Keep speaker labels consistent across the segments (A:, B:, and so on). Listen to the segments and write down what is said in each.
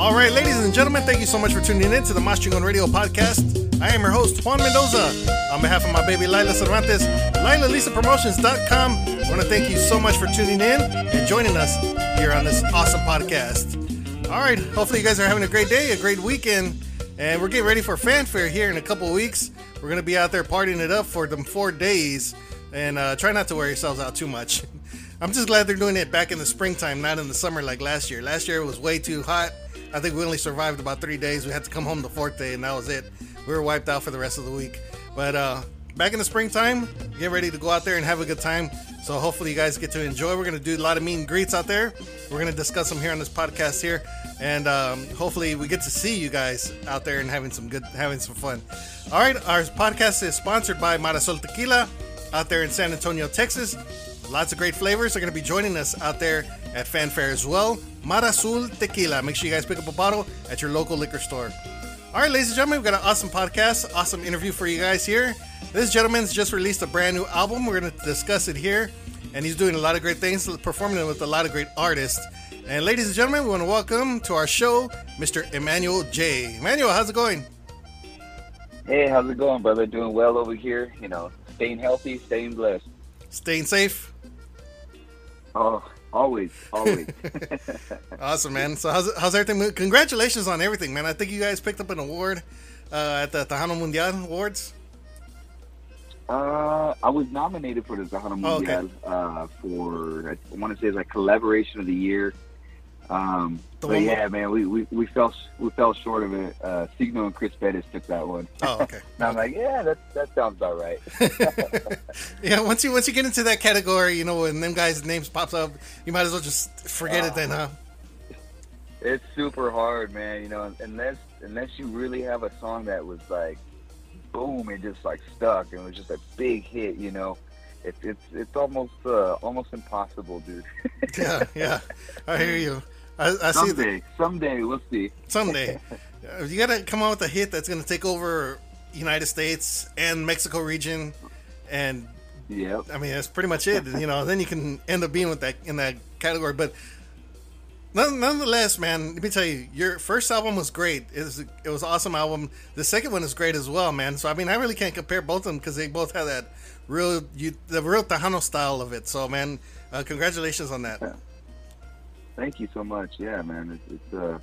A: All right, ladies and gentlemen, thank you so much for tuning in to the Mas Chingon Radio podcast. I am your host, Juan Mendoza. On behalf of my baby Lila Cervantes, LilaLisaPromotions.com, I want to thank you so much for tuning in and joining us here on this awesome podcast. All right, hopefully you guys are having a great day, a great weekend, and we're getting ready for fanfare here in a couple weeks. We're going to be out there partying it up for them four days, and uh, try not to wear yourselves out too much. I'm just glad they're doing it back in the springtime, not in the summer like last year. Last year it was way too hot. I think we only survived about three days. We had to come home the fourth day, and that was it. We were wiped out for the rest of the week. But uh, back in the springtime, get ready to go out there and have a good time. So hopefully you guys get to enjoy. We're gonna do a lot of meet and greets out there. We're gonna discuss them here on this podcast here, and um, hopefully we get to see you guys out there and having some good, having some fun. All right, our podcast is sponsored by Marasol Tequila out there in San Antonio, Texas. Lots of great flavors are going to be joining us out there at Fanfare as well. Marasul Tequila. Make sure you guys pick up a bottle at your local liquor store. All right, ladies and gentlemen, we've got an awesome podcast, awesome interview for you guys here. This gentleman's just released a brand new album. We're going to discuss it here, and he's doing a lot of great things, performing with a lot of great artists. And ladies and gentlemen, we want to welcome to our show Mr. Emanuel J. Emanuel, how's it going?
B: Hey, how's it going, brother? Doing well over here. You know, staying healthy, staying blessed.
A: Staying safe?
B: Oh, always, always.
A: awesome, man. So how's how's everything? Congratulations on everything, man. I think you guys picked up an award uh, at the Tejano Mundial Awards.
B: Uh, I was nominated for the Tejano Mundial oh, okay. uh, for I want to say it's like collaboration of the year. Um, but yeah, man, we, we, we fell we fell short of it. Uh, Siggno and Chris Bettis took that one.
A: Oh, okay.
B: and I'm like, yeah, that that sounds about right.
A: yeah, once you once you get into that category, you know, when them guys' names pops up, you might as well just forget uh, it then, huh?
B: It's super hard, man. You know, unless unless you really have a song that was like, boom, it just like stuck and was just a big hit. You know, it, it's it's almost uh, almost impossible, dude.
A: yeah, yeah, I hear you. I, I
B: someday,
A: see.
B: The, someday, we'll see.
A: Someday, you gotta come out with a hit that's gonna take over United States and Mexico region, and
B: yeah,
A: I mean that's pretty much it. you know, then you can end up being with that in that category. But nonetheless, man, let me tell you, your first album was great. It was it was an awesome album. The second one is great as well, man. So I mean, I really can't compare both of them because they both have that real you the real Tejano style of it. So man, uh, congratulations on that.
B: Yeah. Thank you so much. Yeah, man. It's, it's uh,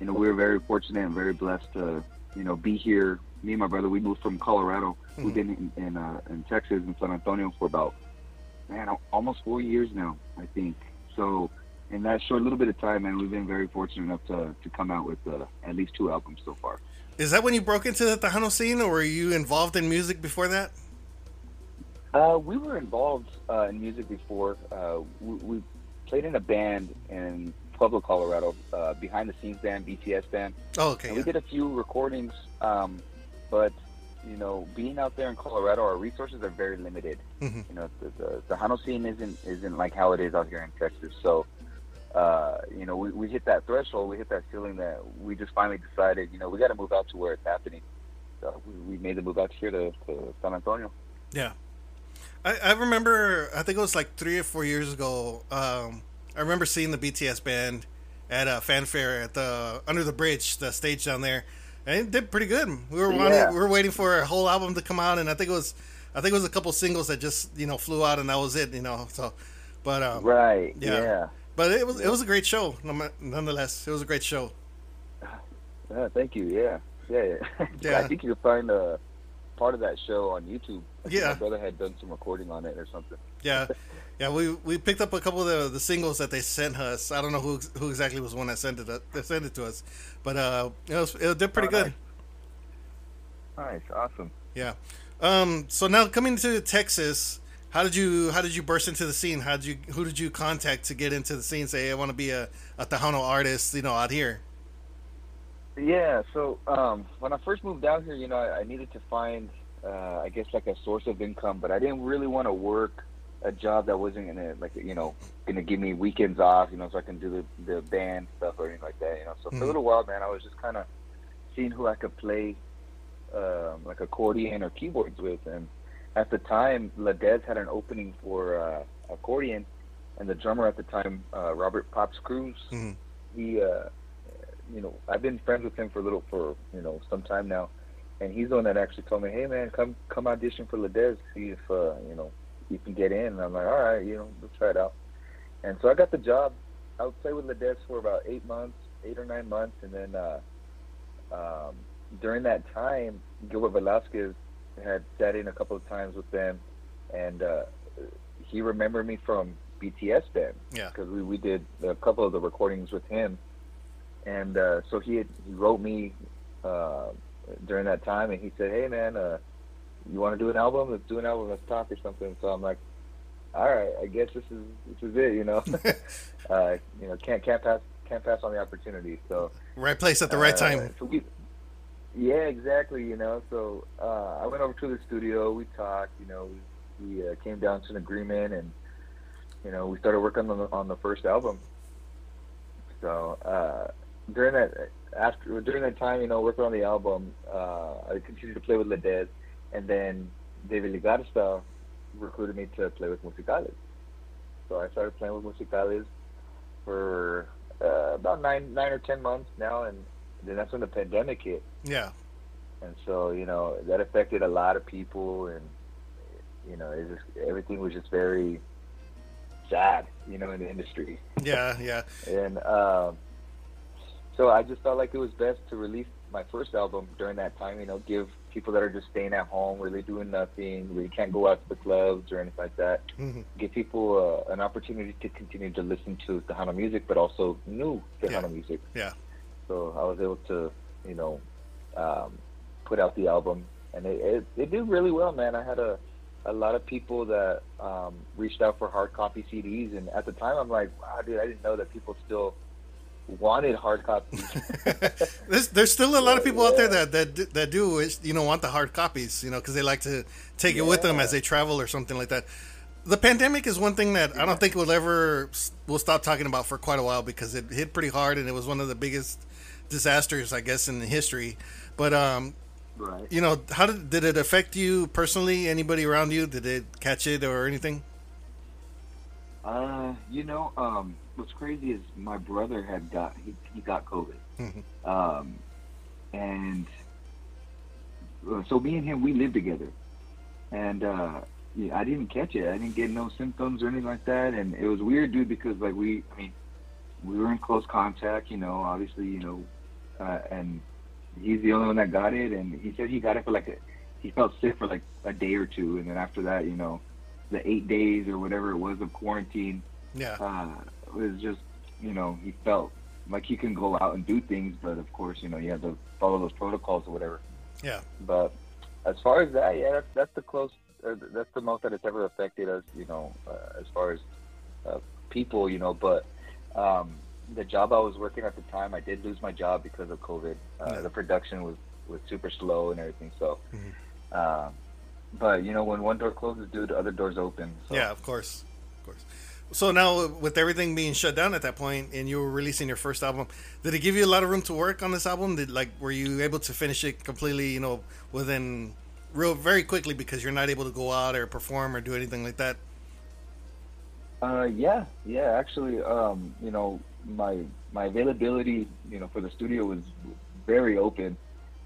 B: you know, we're very fortunate and very blessed to, you know, be here. Me and my brother, we moved from Colorado. Mm-hmm. We've been in in, uh, in Texas in San Antonio for about, man, almost four years now, I think. So, in that short little bit of time, man, we've been very fortunate enough to to come out with uh, at least two albums so far.
A: Is that when you broke into the Tejano scene, or were you involved in music before that?
B: Uh, we were involved uh, in music before. Uh, we, we, played in a band in Pueblo, Colorado, uh, behind the scenes band, BTS band.
A: Oh, okay.
B: And we did a few recordings, um, but you know, being out there in Colorado, our resources are very limited. Mm-hmm. You know, the, the, the Tejano scene isn't isn't like how it is out here in Texas. So, uh, you know, we, we hit that threshold, we hit that ceiling that we just finally decided, you know, we got to move out to where it's happening. So we, we made the move out here to, to San Antonio.
A: Yeah. I, I remember, I think it was like three or four years ago. Um, I remember seeing the BTS band at a fanfare at the under the bridge, the stage down there, and it did pretty good. We were wanting, yeah. we were waiting for a whole album to come out, and I think it was, I think it was a couple singles that just you know flew out, and that was it. You know, so, but um,
B: right, yeah. yeah.
A: But it was it was a great show, nonetheless. It was a great show.
B: Yeah, thank you. Yeah, yeah. yeah. I think you'll find a part of that show on YouTube.
A: yeah,
B: my brother had done some recording on it or something.
A: Yeah, yeah. We we picked up a couple of the, the singles that they sent us. I don't know who who exactly was the one that sent it that sent it to us, but uh, it was it did pretty oh, good.
B: Nice. nice, awesome.
A: Yeah. Um. So now coming to Texas, how did you how did you burst into the scene? How did you who did you contact to get into the scene? Say I want to be a a Tejano artist, you know, out here.
B: Yeah, so um, when I first moved down here, you know, I, I needed to find, uh, I guess, like a source of income, but I didn't really want to work a job that wasn't gonna, like, you know, gonna give me weekends off, you know, so I can do the the band stuff or anything like that, you know. So mm-hmm. for a mm-hmm. little while, man, I was just kind of seeing who I could play, um, like accordion or keyboards with, and at the time, Ladez had an opening for uh, accordion, and the drummer at the time, uh, Robert Pops Cruz, mm-hmm. he. Uh, you know, I've been friends with him for a little for you know some time now, and he's the one that actually told me, hey man, come come audition for Ledez, see if uh, you know you can get in. And I'm like, all right, you know, let's try it out. And so I got the job. I would play with Ledez for about eight months, eight or nine months, and then uh, um, during that time, Gilbert Velasquez had sat in a couple of times with them, and uh, he remembered me from BTS then.
A: Yeah.
B: Because we, we did a couple of the recordings with him, and uh, so he had, he wrote me uh, during that time, and he said, "Hey man, uh, you want to do an album? Let's do an album. Let's talk or something." So I'm like, "All right, I guess this is this is it." You know, uh, you know, can't can't pass can't pass on the opportunity. So
A: right place at the right
B: uh,
A: time.
B: So we, yeah, exactly. You know, so uh, I went over to the studio. We talked. You know, we, we uh, came down to an agreement, and you know, we started working on the on the first album. So uh, during that after during that time, you know, working on the album, uh, I continued to play with Ledez, and then David Lee Garza recruited me to play with Musicales. So I started playing with Musicales for uh, about nine nine or ten months now, and then that's when the pandemic hit.
A: Yeah.
B: And so you know that affected a lot of people, and you know it just everything was just very sad, you know, in the industry.
A: Yeah, yeah.
B: and um, so I just felt like it was best to release my first album during that time. You know, give people that are just staying at home, really doing nothing, really can't go out to the clubs or anything like that.
A: Mm-hmm.
B: Give people uh, an opportunity to continue to listen to Tejano music, but also new Tejano
A: Yeah.
B: music.
A: Yeah.
B: So I was able to, you know, um, put out the album, and it, it it did really well, man. I had a a lot of people that um, reached out for hard copy CDs, and at the time, I'm like, wow, dude, I didn't know that people still wanted hard copies.
A: There's, there's still a lot of people out there that that that do you know want the hard copies, you know, because they like to take it with them as they travel or something like that. The pandemic is one thing that I don't think we'll ever we'll stop talking about for quite a while because it hit pretty hard and it was one of the biggest disasters, I guess, in history. But um,
B: right.
A: you know, how did did it affect you personally? Anybody around you? Did it catch it or anything?
B: Uh, you know, um, what's crazy is my brother had got he, he got COVID,
A: Mhm.
B: um, and uh, so me and him we lived together, and uh, yeah, I didn't catch it. I didn't get no symptoms or anything like that, and it was weird, dude, because like we, I mean, we were in close contact, you know, obviously, you know, uh, and he's the only one that got it, and he said he got it for like a, he felt sick for like a day or two, and then after that, you know, the eight days or whatever it was of quarantine,
A: Yeah,
B: uh, was just, you know, he felt like he can go out and do things, but of course, you know, you have to follow those protocols or whatever.
A: yeah,
B: But as far as that, yeah, that's, that's the close, or that's the most that it's ever affected us, you know, uh, as far as uh, people, you know. But um, the job I was working at the time, I did lose my job because of COVID. Uh,
A: Yeah.
B: The production was was super slow and everything. So,
A: Mhm.
B: um, but you know, when one door closes, dude, the other doors open. So,
A: yeah. Of course, of course. So now, with everything being shut down at that point, and you were releasing your first album, did it give you a lot of room to work on this album? Did like were you able to finish it completely? You know, within real very quickly because you're not able to go out or perform or do anything like that.
B: Uh, yeah, yeah. Actually, um, you know, my my availability, you know, for the studio was very open.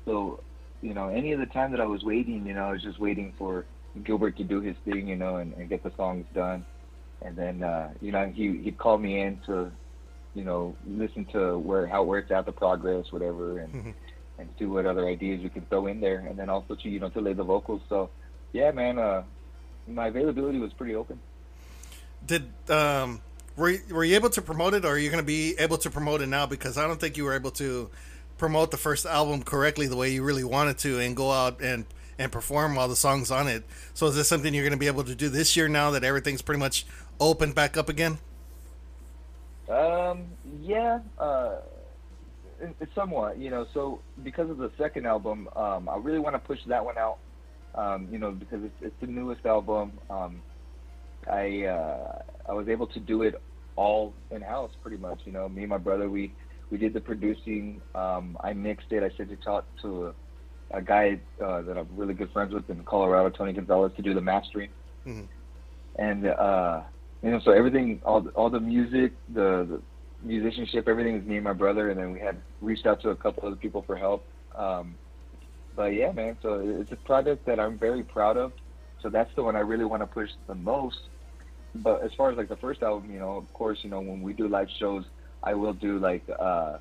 B: So, you know, any of the time that I was waiting, you know, I was just waiting for Gilbert to do his thing, you know, and, and get the songs done. And then, uh, you know, he he'd call me in to, you know, listen to where how where it's at, the progress, whatever, and
A: Mhm.
B: and see what other ideas we could throw in there, and then also to you know to lay the vocals. So, yeah, man, uh, my availability was pretty open.
A: Did um were you, were you able to promote it, or are you going to be able to promote it now? Because I don't think you were able to promote the first album correctly the way you really wanted to, and go out and and perform while the songs on it. So is this something you're going to be able to do this year now that everything's pretty much opened back up again?
B: Um, yeah, uh, somewhat, you know. So because of the second album, um, I really want to push that one out. Um, you know, because it's, it's the newest album. Um, I uh, I was able to do it all in house, pretty much. You know, me and my brother, we we did the producing. Um, I mixed it. I sent it out to a, guy uh, that I'm really good friends with in Colorado, Tony Gonzalez, to do the mastering.
A: Mhm.
B: And uh, you know, so everything, all all the music, the, the musicianship, everything was me and my brother, and then we had reached out to a couple other people for help. Um, but yeah, man, so it's a project that I'm very proud of. So that's the one I really want to push the most. But as far as like the first album, you know, of course, you know, when we do live shows, I will do like uh,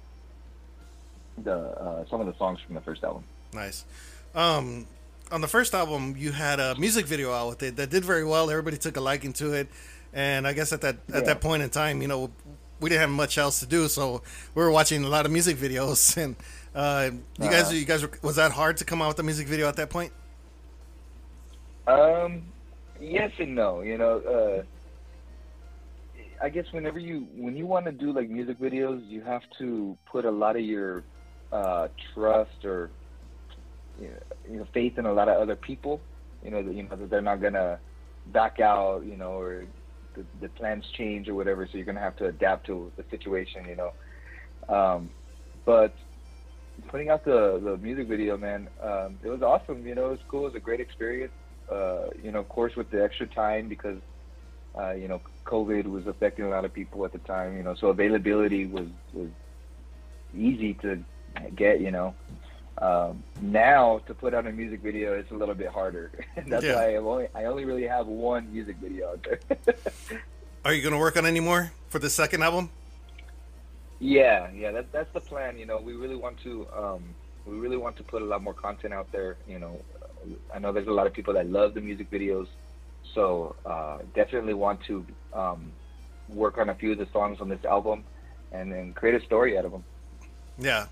B: the uh, some of the songs from the first album.
A: Nice. Um, on the first album, you had a music video out with it that did very well. Everybody took a liking to it, and I guess at that at that point in time, you know, we didn't have much else to do, so we were watching a lot of music videos. And uh, you uh, guys, uh-huh. you guys, were, was that hard to come out with a music video at that point?
B: Um, yes and no. You know, uh, I guess whenever you when you want to do like music videos, you have to put a lot of your uh, trust or you know faith in a lot of other people. You know that you know that they're not gonna back out. You know, or the, the plans change or whatever. So you're gonna have to adapt to the situation. You know, um, but putting out the the music video, man, um, it was awesome. You know, it was cool. It was a great experience. Uh, you know, of course, with the extra time because uh, you know COVID was affecting a lot of people at the time. You know, so availability was was easy to get. You know, um, now to put out a music video, it's a little bit harder. That's yeah. why I only I only really have one music video out there.
A: Are you going to work on any more for the second album?
B: Yeah, yeah, that, that's the plan. You know, we really want to um, we really want to put a lot more content out there. You know, I know there's a lot of people that love the music videos, so uh, definitely want to um, work on a few of the songs on this album, and then create a story out of them.
A: Yeah.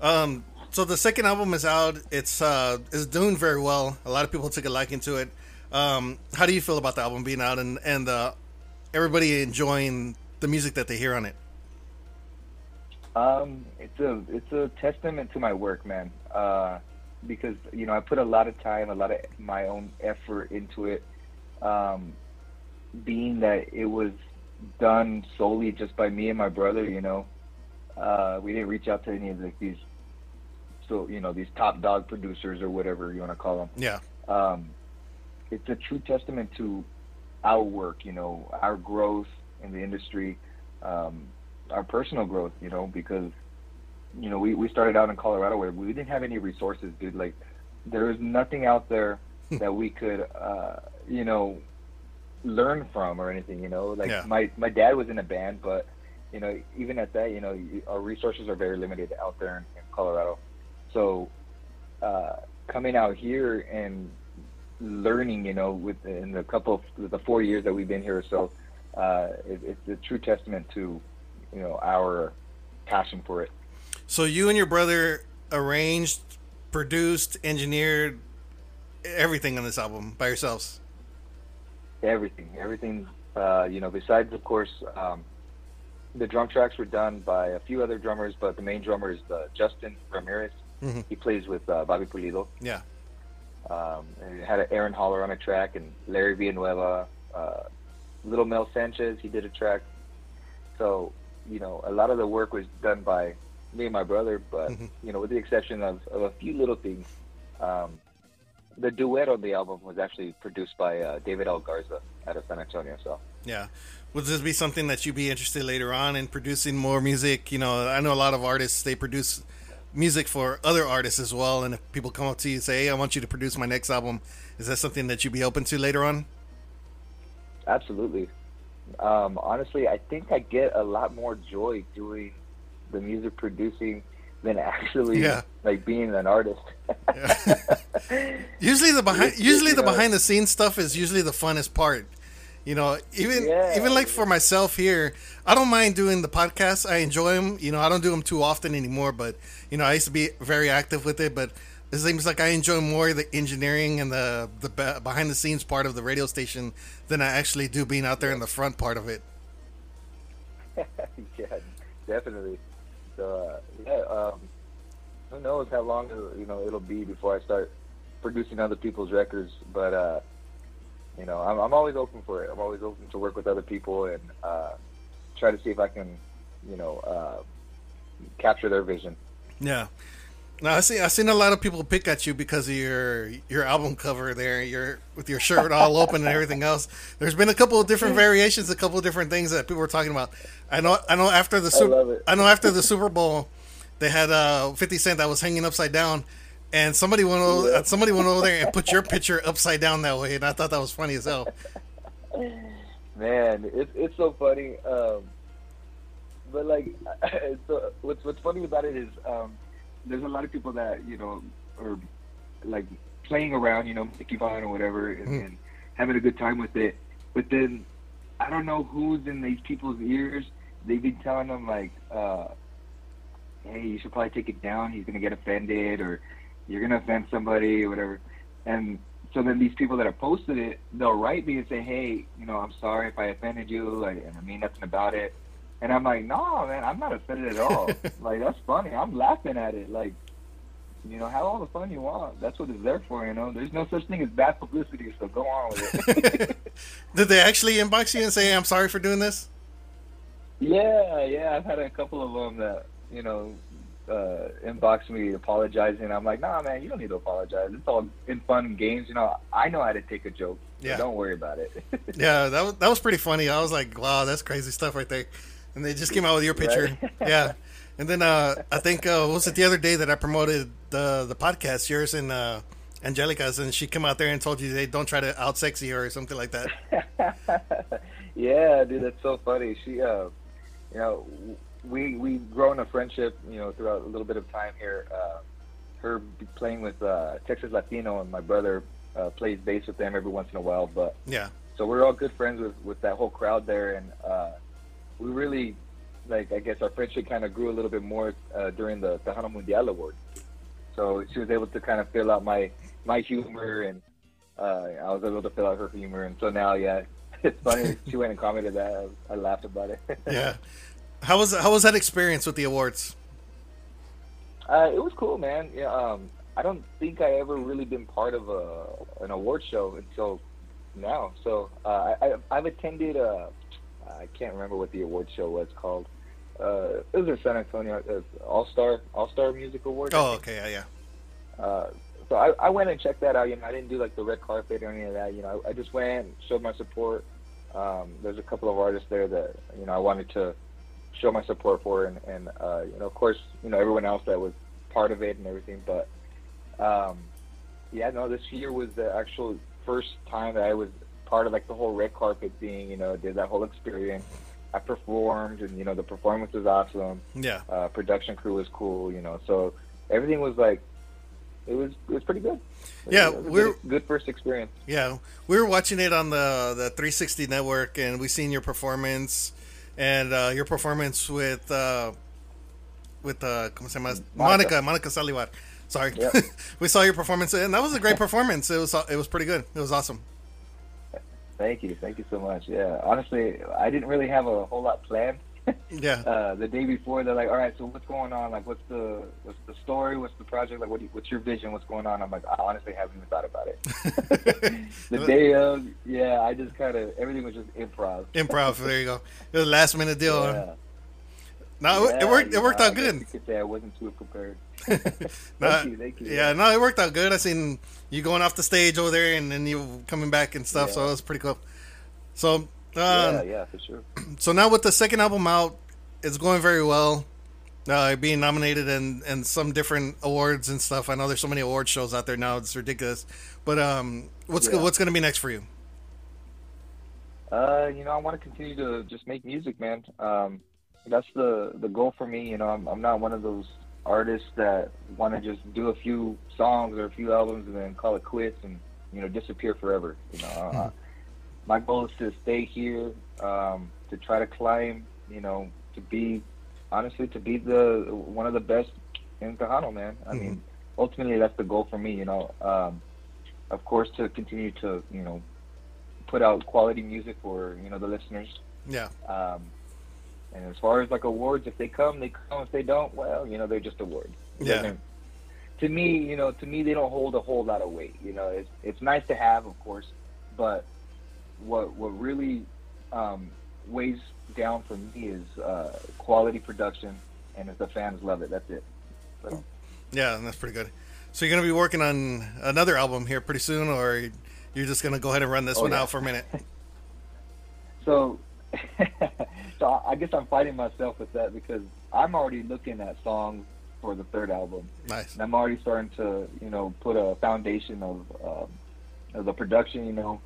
A: Um, so the second album is out. It's uh, it's doing very well. A lot of people took a liking to it. Um, how do you feel about the album being out and and uh, everybody enjoying the music that they hear on it?
B: Um, it's a it's a testament to my work, man. Uh, because you know I put a lot of time, a lot of my own effort into it. Um, being that it was done solely just by me and my brother, you know, uh, we didn't reach out to any of these so you know these top dog producers or whatever you want to call them.
A: Yeah.
B: Um, it's a true testament to our work, you know, our growth in the industry, um, our personal growth, you know, because you know we we started out in Colorado where we didn't have any resources, dude. Like there was nothing out there that we could, uh, you know, learn from or anything. You know, like yeah. my my dad was in a band, but you know, even at that, you know, our resources are very limited out there in, in Colorado. So uh, coming out here and learning, you know, within the couple of the four years that we've been here, so uh, it, it's a true testament to you know our passion for it.
A: So you and your brother arranged, produced, engineered everything on this album by yourselves.
B: Everything, everything. Uh, you know, besides of course um, the drum tracks were done by a few other drummers, but the main drummer is uh, Justin Ramirez. Mm-hmm. He plays with uh, Bobby Pulido.
A: Yeah.
B: Um, and had Aaron Holler on a track and Larry Villanueva, uh, Little Mel Sanchez. He did a track. So you know, a lot of the work was done by me and my brother, but mm-hmm. you know, with the exception of, of a few little things. Um, the duet on the album was actually produced by uh, David Lee Garza out of San Antonio. So
A: yeah, would this be something that you'd be interested later on in producing more music? You know, I know a lot of artists they produce music for other artists as well. And if people come up to you and say, "Hey, I want you to produce my next album," is that something that you'd be open to later on?
B: Absolutely. Um, honestly, I think I get a lot more joy doing the music producing than actually yeah. like being an artist.
A: usually the behind usually the behind the scenes stuff is usually the funnest part. You know, even yeah. even like for myself here, I don't mind doing the podcasts. I enjoy them. You know, I don't do them too often anymore, but you know, I used to be very active with it. But it seems like I enjoy more the engineering and the the behind the scenes part of the radio station than I actually do being out there in the front part of it.
B: yeah, definitely. So uh, yeah, um, who knows how long you know it'll be before I start producing other people's records, but. uh you know, I'm, I'm always open for it. I'm always open to work with other people and uh, try to see if I can, you know, uh, capture their vision.
A: Yeah. Now I see. I've seen a lot of people pick at you because of your your album cover there. Your with your shirt all open and everything else. There's been a couple of different variations, a couple of different things that people were talking about. I know. I know after the
B: I
A: Super,
B: love it.
A: I know after the Super Bowl, they had uh 50 Cent that was hanging upside down, and somebody went over, somebody went over there and put your picture upside down that way, and I thought that was funny as hell.
B: Man, it's it's so funny. Um, but like, so what's what's funny about it is um, there's a lot of people that you know are like playing around, you know, making fun or whatever, and,
A: Mhm.
B: and having a good time with it. But then I don't know who's in these people's ears. They've been telling them like, uh, "Hey, you should probably take it down. He's gonna get offended, or you're gonna offend somebody, or whatever." And so then these people that have posted it, they'll write me and say, "Hey, you know, I'm sorry if I offended you, like, and I mean nothing about it." And I'm like, "No, man, I'm not offended at all. like, that's funny. I'm laughing at it. Like, you know, have all the fun you want. That's what it's there for. You know, there's no such thing as bad publicity. So go on with it."
A: Did they actually inbox you and say, "I'm sorry for doing this"?
B: yeah, yeah. I've had a couple of them that you know uh, inbox me apologizing. I'm like, "Nah, man, you don't need to apologize. It's all in fun and games. You know, I know how to take a joke. So
A: Yeah.
B: don't worry about it."
A: Yeah, that was that was pretty funny. I was like, "Wow, that's crazy stuff right there." And they just came out with your picture.
B: Right?
A: Yeah. And then uh, I think uh, was it the other day that I promoted the the podcast, yours and uh, Angelica's, and she came out there and told you they don't try to out sexy her or something like that.
B: yeah, dude, that's so funny. She, uh, you know, we we've grown a friendship, you know, throughout a little bit of time here. Uh, her playing with uh, Texas Latino, and my brother uh, plays bass with them every once in a while. But
A: Yeah.
B: so we're all good friends with with that whole crowd there, and uh, we really, like, I guess our friendship kind of grew a little bit more uh, during the Tejano Mundial Award. So she was able to kind of fill out my my humor, and uh, I was able to fill out her humor, and so now, yeah, it's funny. she went and commented that. I, I laughed about it.
A: Yeah. How was how was that experience with the awards?
B: Uh, it was cool, man. Yeah, um, I don't think I ever really been part of a an award show until now. So uh, I, I've attended. Uh, I can't remember what the award show was called. Uh, it was in San Antonio, uh, All Star All Star Music Award.
A: Oh, okay, yeah, yeah.
B: Uh, so I, I went and checked that out. You know, I didn't do like the red carpet or any of that. You know, I, I just went, and showed my support. Um, there's a couple of artists there that you know I wanted to show my support for, and, and uh, you know, of course, you know, everyone else that was part of it and everything. But um, yeah, no, this year was the actual first time that I was part of like the whole red carpet thing. You know, did that whole experience. I performed, and you know, the performance was awesome
A: Yeah.
B: uh, production crew was cool, you know. So everything was like, it was it was pretty good. It
A: Yeah, we're-
B: good, good first experience.
A: Yeah, we were watching it on the the 360 network, and we seen your performance and uh, your performance with uh, with uh, ¿cómo se llama? Monica
B: Monica.
A: Monica Saldivar. Sorry,
B: Yep.
A: we saw your performance, and that was a great performance. It was it was pretty good. It was awesome.
B: Thank you, thank you so much. Yeah, honestly, I didn't really have a whole lot planned.
A: Yeah,
B: Uh, the day before, they're like, "All right, so what's going on? Like, what's the what's the story? What's the project? Like, what you, what's your vision? What's going on?" I'm like, "I honestly haven't even thought about it." the day of, yeah, I just kind of everything was just improv.
A: improv. There you go. It was a last minute deal. huh?
B: Yeah.
A: No, it- it
B: Yeah,
A: worked. It worked
B: know,
A: out
B: I
A: good.
B: You could say I wasn't too prepared. Thank you, thank you.
A: Yeah, no, it worked out good. I seen you going off the stage over there, and then you coming back and stuff. So it was pretty cool. So, um,
B: yeah, yeah, for sure.
A: so now with the second album out, it's going very well. Uh, being nominated and and some different awards and stuff. I know there's so many award shows out there now; it's ridiculous. But um, what's
B: Yeah.
A: what's going to be next for you?
B: Uh, you know, I want to continue to just make music, man. Um, that's the the goal for me. You know, I'm I'm not one of those artists that want to just do a few songs or a few albums and then call it quits and you know disappear forever. You know, uh, my goal is to stay here, um, to try to climb. You know, to be honestly to be the one of the best in Tejano, man. I mean, ultimately that's the goal for me. You know, um, of course to continue to you know put out quality music for you know the listeners.
A: Yeah,
B: Um, and as far as like awards, if they come, they come. If they don't, well, you know, they're just awards.
A: Yeah.
B: To me, you know, to me, they don't hold a whole lot of weight. You know, it's it's nice to have, of course, but what what really um, weighs down for me is uh, quality production, and if the fans love it, that's it. So,
A: Yeah, that's pretty good. So you're gonna be working on another album here pretty soon, or you're just gonna go ahead and run this
B: Oh,
A: one
B: yeah.
A: out for a minute?
B: So, so I guess I'm fighting myself with that because I'm already looking at songs for the third album,
A: Nice.
B: and I'm already starting to, you know, put a foundation of um, of the production, you know.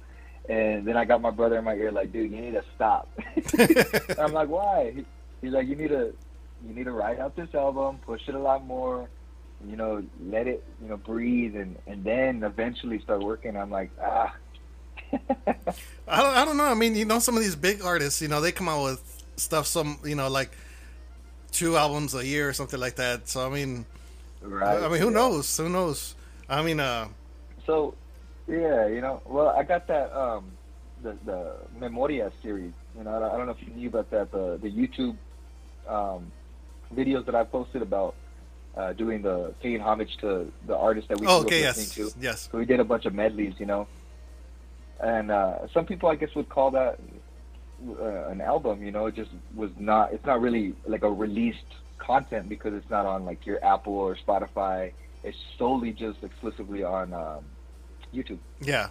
B: And then I got my brother in my ear, like, dude, you need to stop. I'm like, why? He's like, you need to, you need to write out this album, push it a lot more, you know, let it, you know, breathe, and and then eventually start working. I'm like, ah.
A: I don't, I don't know. I mean, you know, some of these big artists, you know, they come out with stuff, some, you know, like two albums a year or something like that. So, I mean,
B: right.
A: I mean, who
B: yeah.
A: knows? Who knows? I mean, uh,
B: So, yeah, you know, well, I got that um, the the Memoria series. You know, I don't, I don't know if you knew about that. The the YouTube um, videos that I posted about uh, doing the paying homage to the artists that we
A: oh, okay,
B: listening
A: yes,
B: to.
A: yes.
B: So we did a bunch of medleys, you know, and uh, some people I guess would call that uh, an album. You know, it just was not. It's not really like a released content because it's not on like your Apple or Spotify. It's solely just exclusively on um, YouTube.
A: Yeah.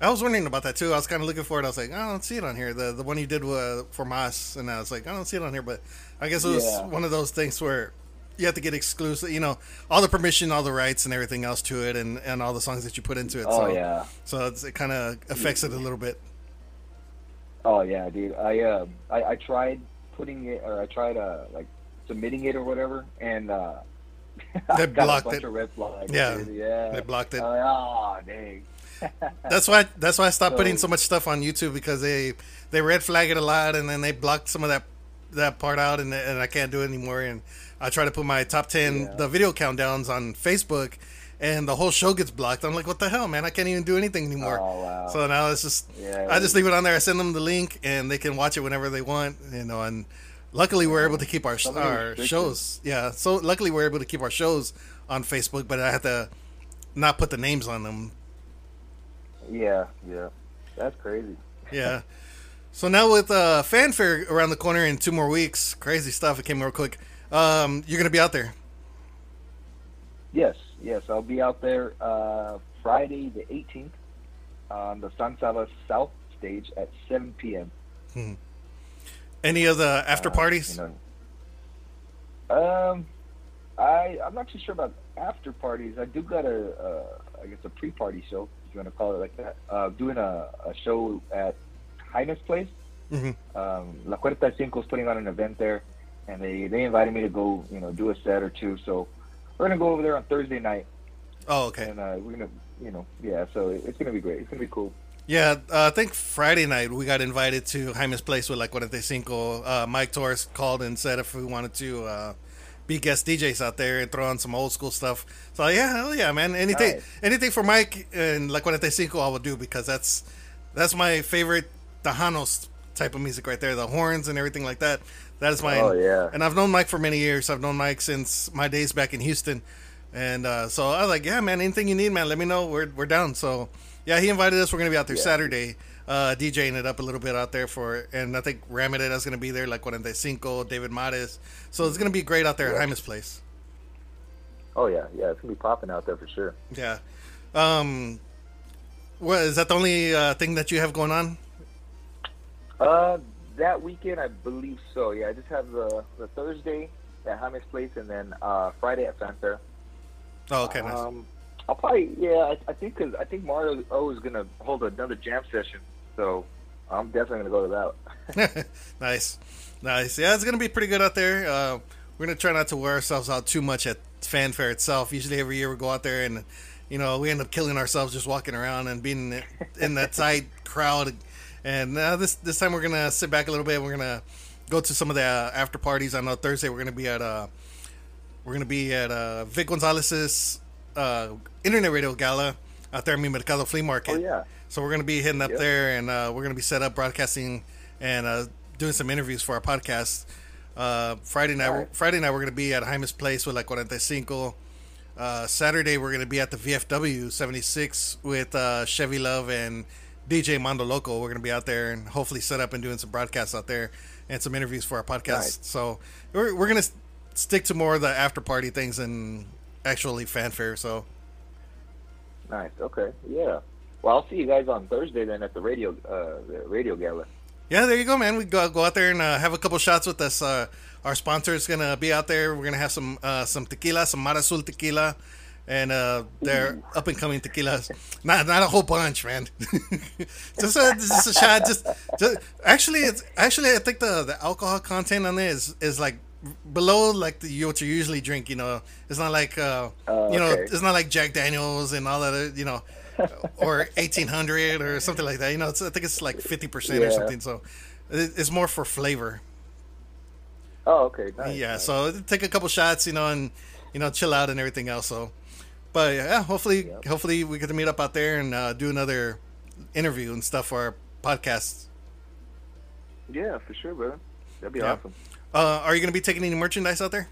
A: I was wondering about that too. I was kind of looking for it. I was like, I don't see it on here. The the one you did uh, for Mazz, and I was like, I don't see it on here. But I guess it was
B: Yeah.
A: one of those things where you have to get exclusive, you know, all the permission, all the rights, and everything else to it, and, and all the songs that you put into it.
B: Oh
A: so,
B: yeah,
A: So it's, it kind of affects it a little bit.
B: oh yeah, dude. I um I, I tried putting it or I tried uh like submitting it or whatever, and uh,
A: They blocked it.
B: of red flags.
A: Yeah,
B: dude. yeah.
A: they blocked it.
B: Oh, like, oh dang.
A: That's why that's why I stopped putting
B: So-
A: so much stuff on YouTube because they they red flag it a lot, and then they blocked some of that that part out, and and I can't do it anymore. And I try to put my top ten
B: Yeah.
A: the video countdowns on Facebook, and the whole show gets blocked. I'm like, what the hell, man? I can't even do anything anymore.
B: Oh wow.
A: So now it's just
B: Yeah,
A: I just leave it on there. I send them the link, and they can watch it whenever they want. You know, and luckily we're able to keep our our shows. Yeah, so luckily we're able to keep our shows on Facebook, but I have to not put the names on them
B: yeah, yeah. That's crazy.
A: yeah. So now with uh, fanfare around the corner in two more weeks, crazy stuff. It came real quick. Um, you're gonna be out there.
B: Yes, yes. I'll be out there uh, Friday the 18th on the San Saba South stage at 7 p.m.
A: Any of the after
B: Uh,
A: parties?
B: you know. Um, I I'm not too sure about after parties. I do got a uh, I guess a pre-party show if you want to call it like that. Uh, doing a, a show at Jaime's Place.
A: Mhm.
B: Um, La Cuarta Cinco is putting on an event there, and they they invited me to go you know do a set or two. So we're gonna go over there on Thursday night,
A: Oh, okay.
B: and uh, we're gonna you know yeah. So it's gonna be great. It's gonna be cool.
A: Yeah, uh, I think Friday night we got invited to Jaime's place with like what Cinco. Uh, Mike Torres called and said if we wanted to uh, be guest DJs out there and throw on some old school stuff. So yeah, hell yeah, man. Anything,
B: Nice.
A: anything for Mike and like what Cinco, I will do because that's that's my favorite Tejanos type of music right there. The horns and everything like that. That is my.
B: Oh, yeah.
A: And I've known Mike for many years. I've known Mike since my days back in Houston. And uh, so I was like, yeah, man, anything you need, man, let me know. We're, we're down. So, yeah, he invited us. We're going to be out there
B: Yeah.
A: Saturday, uh, DJing it up a little bit out there for And I think going to be there, like Cinco, David Mares. So it's going to be great out there
B: Yeah.
A: at Jaime's place.
B: Oh yeah, yeah. It's gonna be popping out there for sure.
A: Yeah. Um, what, is that the only uh, thing that you have going on?
B: Uh, that weekend, I believe so. Yeah, I just have the the Thursday at James Place, and then uh, Friday at Fanfare.
A: Oh, okay, nice.
B: Um, I'll probably yeah. I, I think because I think Mario O is gonna hold another jam session, so I'm definitely gonna go to that.
A: nice, nice. Yeah, it's gonna be pretty good out there. Uh, we're gonna try not to wear ourselves out too much at fanfare itself. Usually, every year we go out there and you know we end up killing ourselves just walking around and being in that tight crowd. And uh, this this time we're gonna sit back a little bit. We're gonna go to some of the uh, after parties. I know Thursday we're gonna be at uh, we're gonna be at uh, Vic Gonzalez's uh, internet radio gala out there in Mi Mercado Flea Market.
B: Oh yeah,
A: So we're gonna be hitting up
B: Yep.
A: there, and uh, we're gonna be set up broadcasting and uh, doing some interviews for our podcast. Uh, Friday night,
B: Alright.
A: Friday night we're gonna be at Jaime's place with like 45. Uh, Saturday we're gonna be at the VFW 76 with uh, Chevy Love and DJ Mondo Loco. We're gonna be out there and hopefully set up and doing some broadcasts out there and some interviews for our podcast.
B: Nice.
A: So we're we're gonna stick to more of the after party things and actually fanfare. So
B: Nice. Okay. Yeah. Well, I'll see you guys on Thursday then at the radio uh, the radio gala.
A: yeah, there you go, man. We go go out there and uh, have a couple shots with us. Uh, our sponsor is gonna be out there. We're gonna have some uh, some tequila, some Mar Azul tequila, and uh, they're up and coming tequilas. Not not a whole bunch, man. just a just a shot. Just, just actually, it's actually I think the the alcohol content on there is is like below like the, what you usually drink. You know, it's not like uh,
B: Oh,
A: you know,
B: okay.
A: it's not like Jack Daniels and all that. uh, You know. or 1800 or something like that you know it's, i think it's like 50% or something so it- it's more for flavor
B: Oh, okay. Nice.
A: yeah
B: nice.
A: so take a couple shots you know and you know chill out and everything else so but yeah hopefully
B: Yep.
A: hopefully we get to meet up out there and uh, do another interview and stuff for our podcast
B: Yeah, for sure, brother. That'd be
A: Yeah.
B: awesome.
A: Uh, are you going to be taking any merchandise out there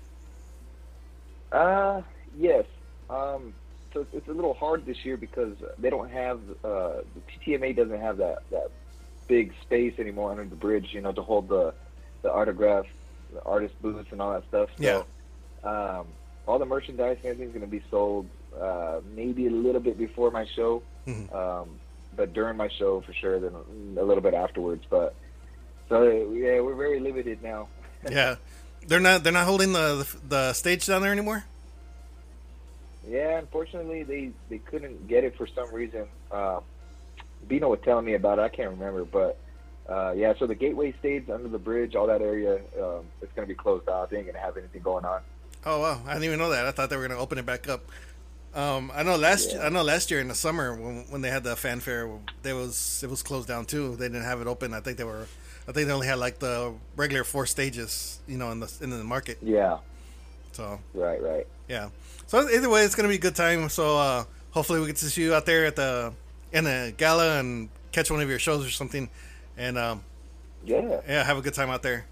B: Uh, yes. Um, so it's, a little hard this year because they don't have uh, the TTMA doesn't have that that big space anymore under the bridge, you know, to hold the the autograph, the artist booths, and all that stuff. So, um, all the merchandise and everything's going to be sold uh, maybe a little bit before my show,
A: Mhm.
B: um, but during my show for sure. Then a little bit afterwards. But so yeah, we're very limited now.
A: Yeah they're not they're not holding the, the the stage down there anymore
B: Yeah, unfortunately, they they couldn't get it for some reason. Uh, Bino was telling me about it. I can't remember, but uh, yeah. So the gateway stage under the bridge, all that area, um, it's going to be closed off. They ain't going to have anything going on.
A: oh wow i didn't even know that i thought they were going to open it back up um, I know last
B: Yeah.
A: I know last year in the summer when, when they had the fanfare, there was it was closed down too. They didn't have it open. I think they were, I think they only had like the regular four stages, you know, in the in the market.
B: Yeah,
A: So
B: right, right.
A: yeah. So either way, it's gonna be a good time. So uh, hopefully we get to see you out there at the in the gala and catch one of your shows or something, and um,
B: Yeah,
A: yeah, have a good time out there.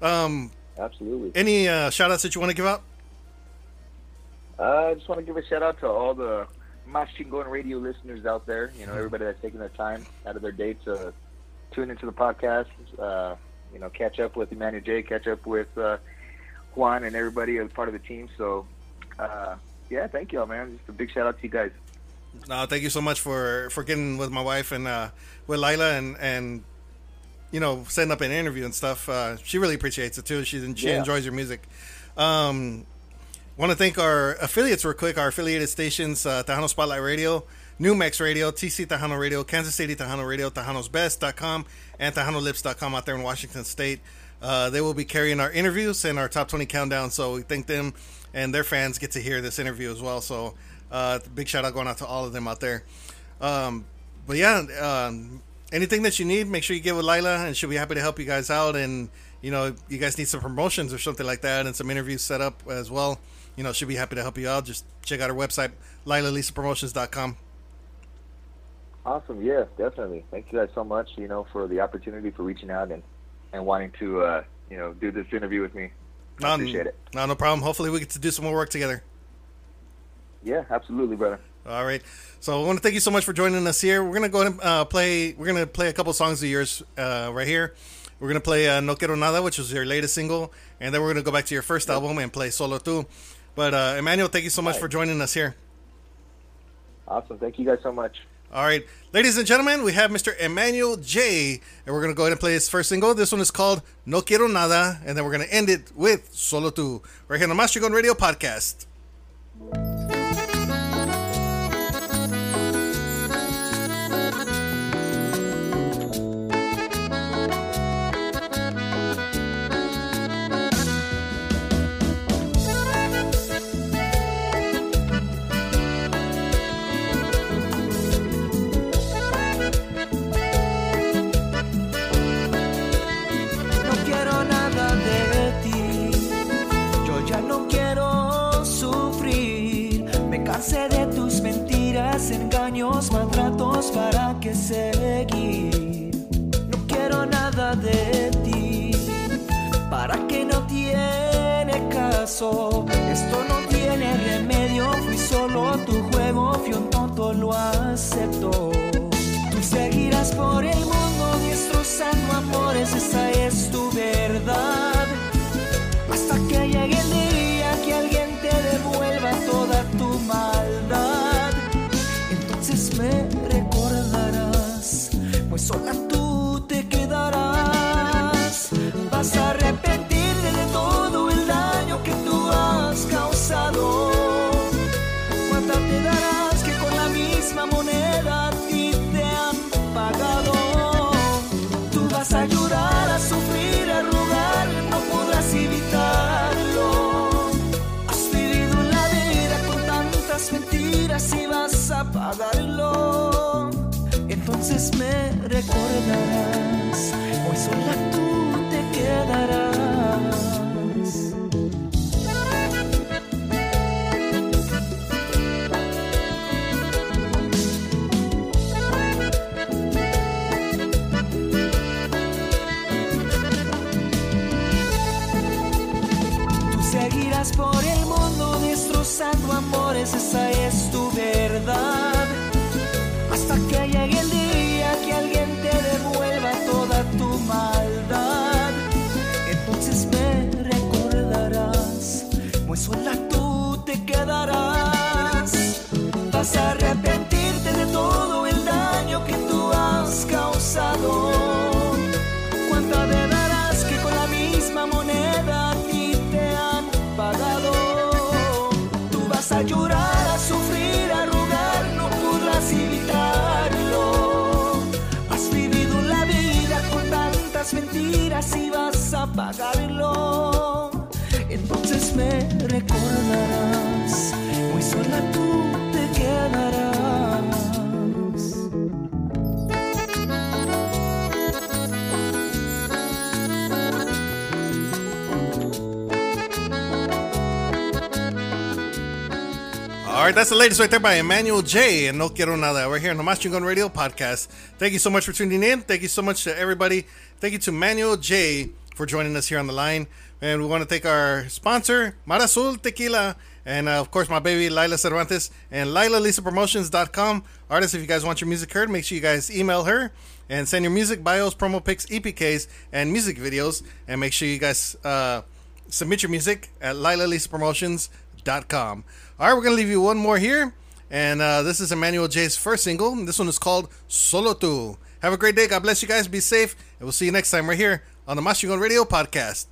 A: Um,
B: absolutely.
A: any uh, shout outs that you want to give out?
B: Uh, I just want to give a shout out to all the Mas Chingon Radio listeners out there. You know, everybody that's taking their time out of their day to tune into the podcast. Uh, you know, catch up with Emanuel J, catch up with uh, Juan and everybody as part of the team. So, uh, yeah, thank y'all, man. Just a big shout out to you guys.
A: No, thank you so much for for getting with my wife and uh, with Lila and and you know setting up an interview and stuff. Uh, she really appreciates it too. She she
B: Yeah.
A: enjoys your music. Um, want to thank our affiliates real quick. Our affiliated stations: uh, Tejano Spotlight Radio, New Mex Radio, TC Tejano Radio, Kansas City Tejano Radio, TejanosBest.com, and TejanoLips.com out there in Washington State. Uh, they will be carrying our interviews and our top 20 countdown. So we thank them and their fans get to hear this interview as well. So uh, big shout out going out to all of them out there. Um, but yeah, um, anything that you need, make sure you get with Lila, and she'll be happy to help you guys out. And you know, you guys need some promotions or something like that, and some interviews set up as well. You know, she'll be happy to help you out. Just check out her website, LilaLisaPromotions.com.
B: Awesome. Yeah, definitely. Thank you guys so much, you know, for the opportunity for reaching out and, and wanting to, uh, you know, do this interview with me. I
A: No,
B: appreciate it.
A: No, no problem. Hopefully, we get to do some more work together.
B: Yeah, absolutely, brother.
A: All right. So I want to thank you so much for joining us here. We're gonna go ahead and uh, play. We're gonna play a couple songs of yours uh, right here. We're gonna play uh, "No Quiero Nada," which was your latest single, and then we're gonna go back to your first album and play "Solo Tu." But uh, Emanuel, thank you so much
B: Right.
A: for joining us here.
B: Awesome. Thank you guys so much.
A: All right, ladies and gentlemen, we have Mr. Emanuel J, and we're gonna go ahead and play his first single. This one is called "No Quiero Nada," and then we're gonna end it with "Solo Tu." Right here on the Mas Chingon Radio podcast.
C: Esa es tu verdad. Entonces me recordarás. Hoy sola tú te quedarás. Tú seguirás por el mundo destrozando amores, esa es verdad. Me recordarás, muy sola tú te quedarás.
A: All right, that's the latest right there by Emanuel J. and No Quiero Nada. We're here on the Mas Chingon Radio podcast. Thank you so much for tuning in. Thank you so much to everybody. Thank you to Manuel J for joining us here on the line. And we want to thank our sponsor, Marasul Tequila, and uh, of course my baby Lila Cervantes and LilaLisaPromotions.com. Artists, if you guys want your music heard, make sure you guys email her and send your music bios, promo pics, EPKs, and music videos. And make sure you guys uh, submit your music at LilaLisaPromotions.com. All right, we're going to leave you one more here. And uh, this is Emanuel J's first single. This one is called Solo Tu. Have a great day. God bless you guys. Be safe. And we'll see you next time right here on the Mas Chingon Radio podcast.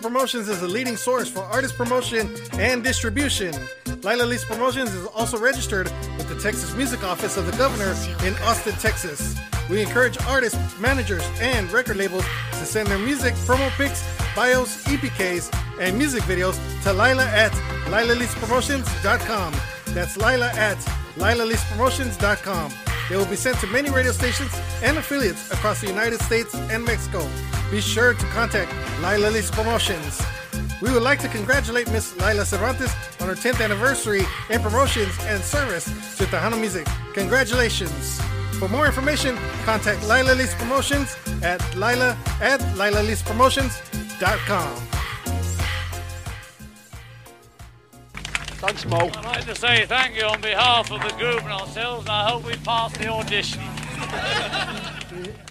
A: Promotions is the leading source for artist promotion and distribution. Lila Lisa Promotions is also registered with the Texas Music Office of the Governor in Austin, Texas. We encourage artists, managers, and record labels to send their music, promo pics, bios, EPKs, and music videos to Lila at LilaLisaPromotions.com. That's Lila at LilaLisaPromotions.com. They will be sent to many radio stations and affiliates across the United States and Mexico. Be sure to contact Lila Lisa Promotions. We would like to congratulate Miss Lila Cervantes on her 10th anniversary in promotions and service to Tejano music. Congratulations! For more information, contact Lila Lisa Promotions at Lila at LilaLisaPromotions.com.
D: Thanks, Mo.
E: I'd like to say thank you on behalf of the group and ourselves, I hope we pass the audition.